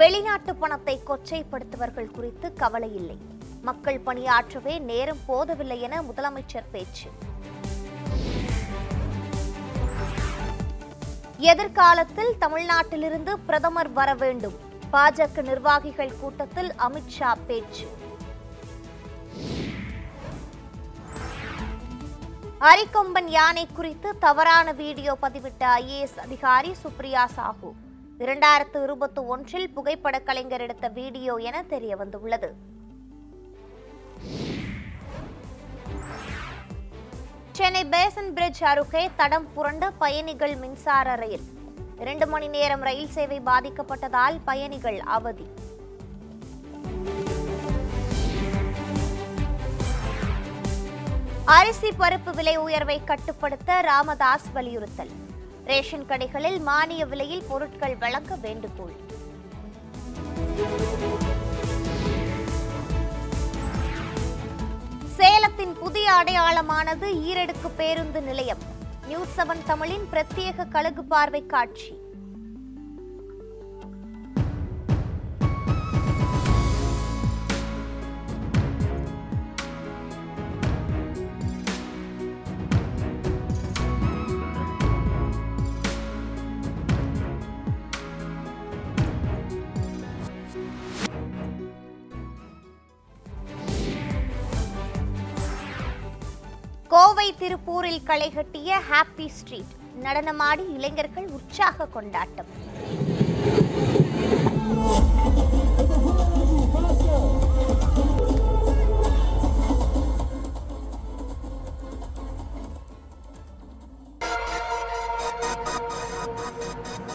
வெளிநாட்டு பணத்தை கொச்சைப்படுத்துவர்கள் குறித்து கவலை இல்லை. மக்கள் பணியாற்றவே நேரம் போதவில்லை என முதலமைச்சர் பேச்சு. எதிர்காலத்தில் தமிழ்நாட்டிலிருந்து பிரதமர் வர வேண்டும். பாஜக நிர்வாகிகள் கூட்டத்தில் அமித்ஷா பேச்சு. அரிக்கொம்பன் யானை குறித்து தவறான வீடியோ பதிவிட்ட ஐஏஎஸ் அதிகாரி சுப்ரியா சாஹூ. இரண்டாயிரத்து இருபத்தி ஒன்றில் புகைப்பட கலைஞர் எடுத்த வீடியோ என தெரிய வந்துள்ளது சென்னை பேசன் பிரிட்ஜ் அருகே தடம் புரண்ட பயணிகள் மின்சார ரயில். இரண்டு மணி நேரம் ரயில் சேவை பாதிக்கப்பட்டதால் பயணிகள் அவதி. அரிசி பருப்பு விலை உயர்வை கட்டுப்படுத்த ராமதாஸ் வலியுறுத்தல். ரேஷன் கடைகளில் மானிய விலையில் பொருட்கள் வழங்க வேண்டுகோள். சேலத்தின் புதிய அடையாளமானது ஈரடுக்கு பேருந்து நிலையம். நியூஸ் செவன் தமிழின் பிரத்யேக கழுகு பார்வை காட்சி. கோவை திருப்பூரில் களைகட்டிய ஹாப்பி ஸ்ட்ரீட் நடனமாடி இளைஞர்கள் உற்சாக கொண்டாட்டம்.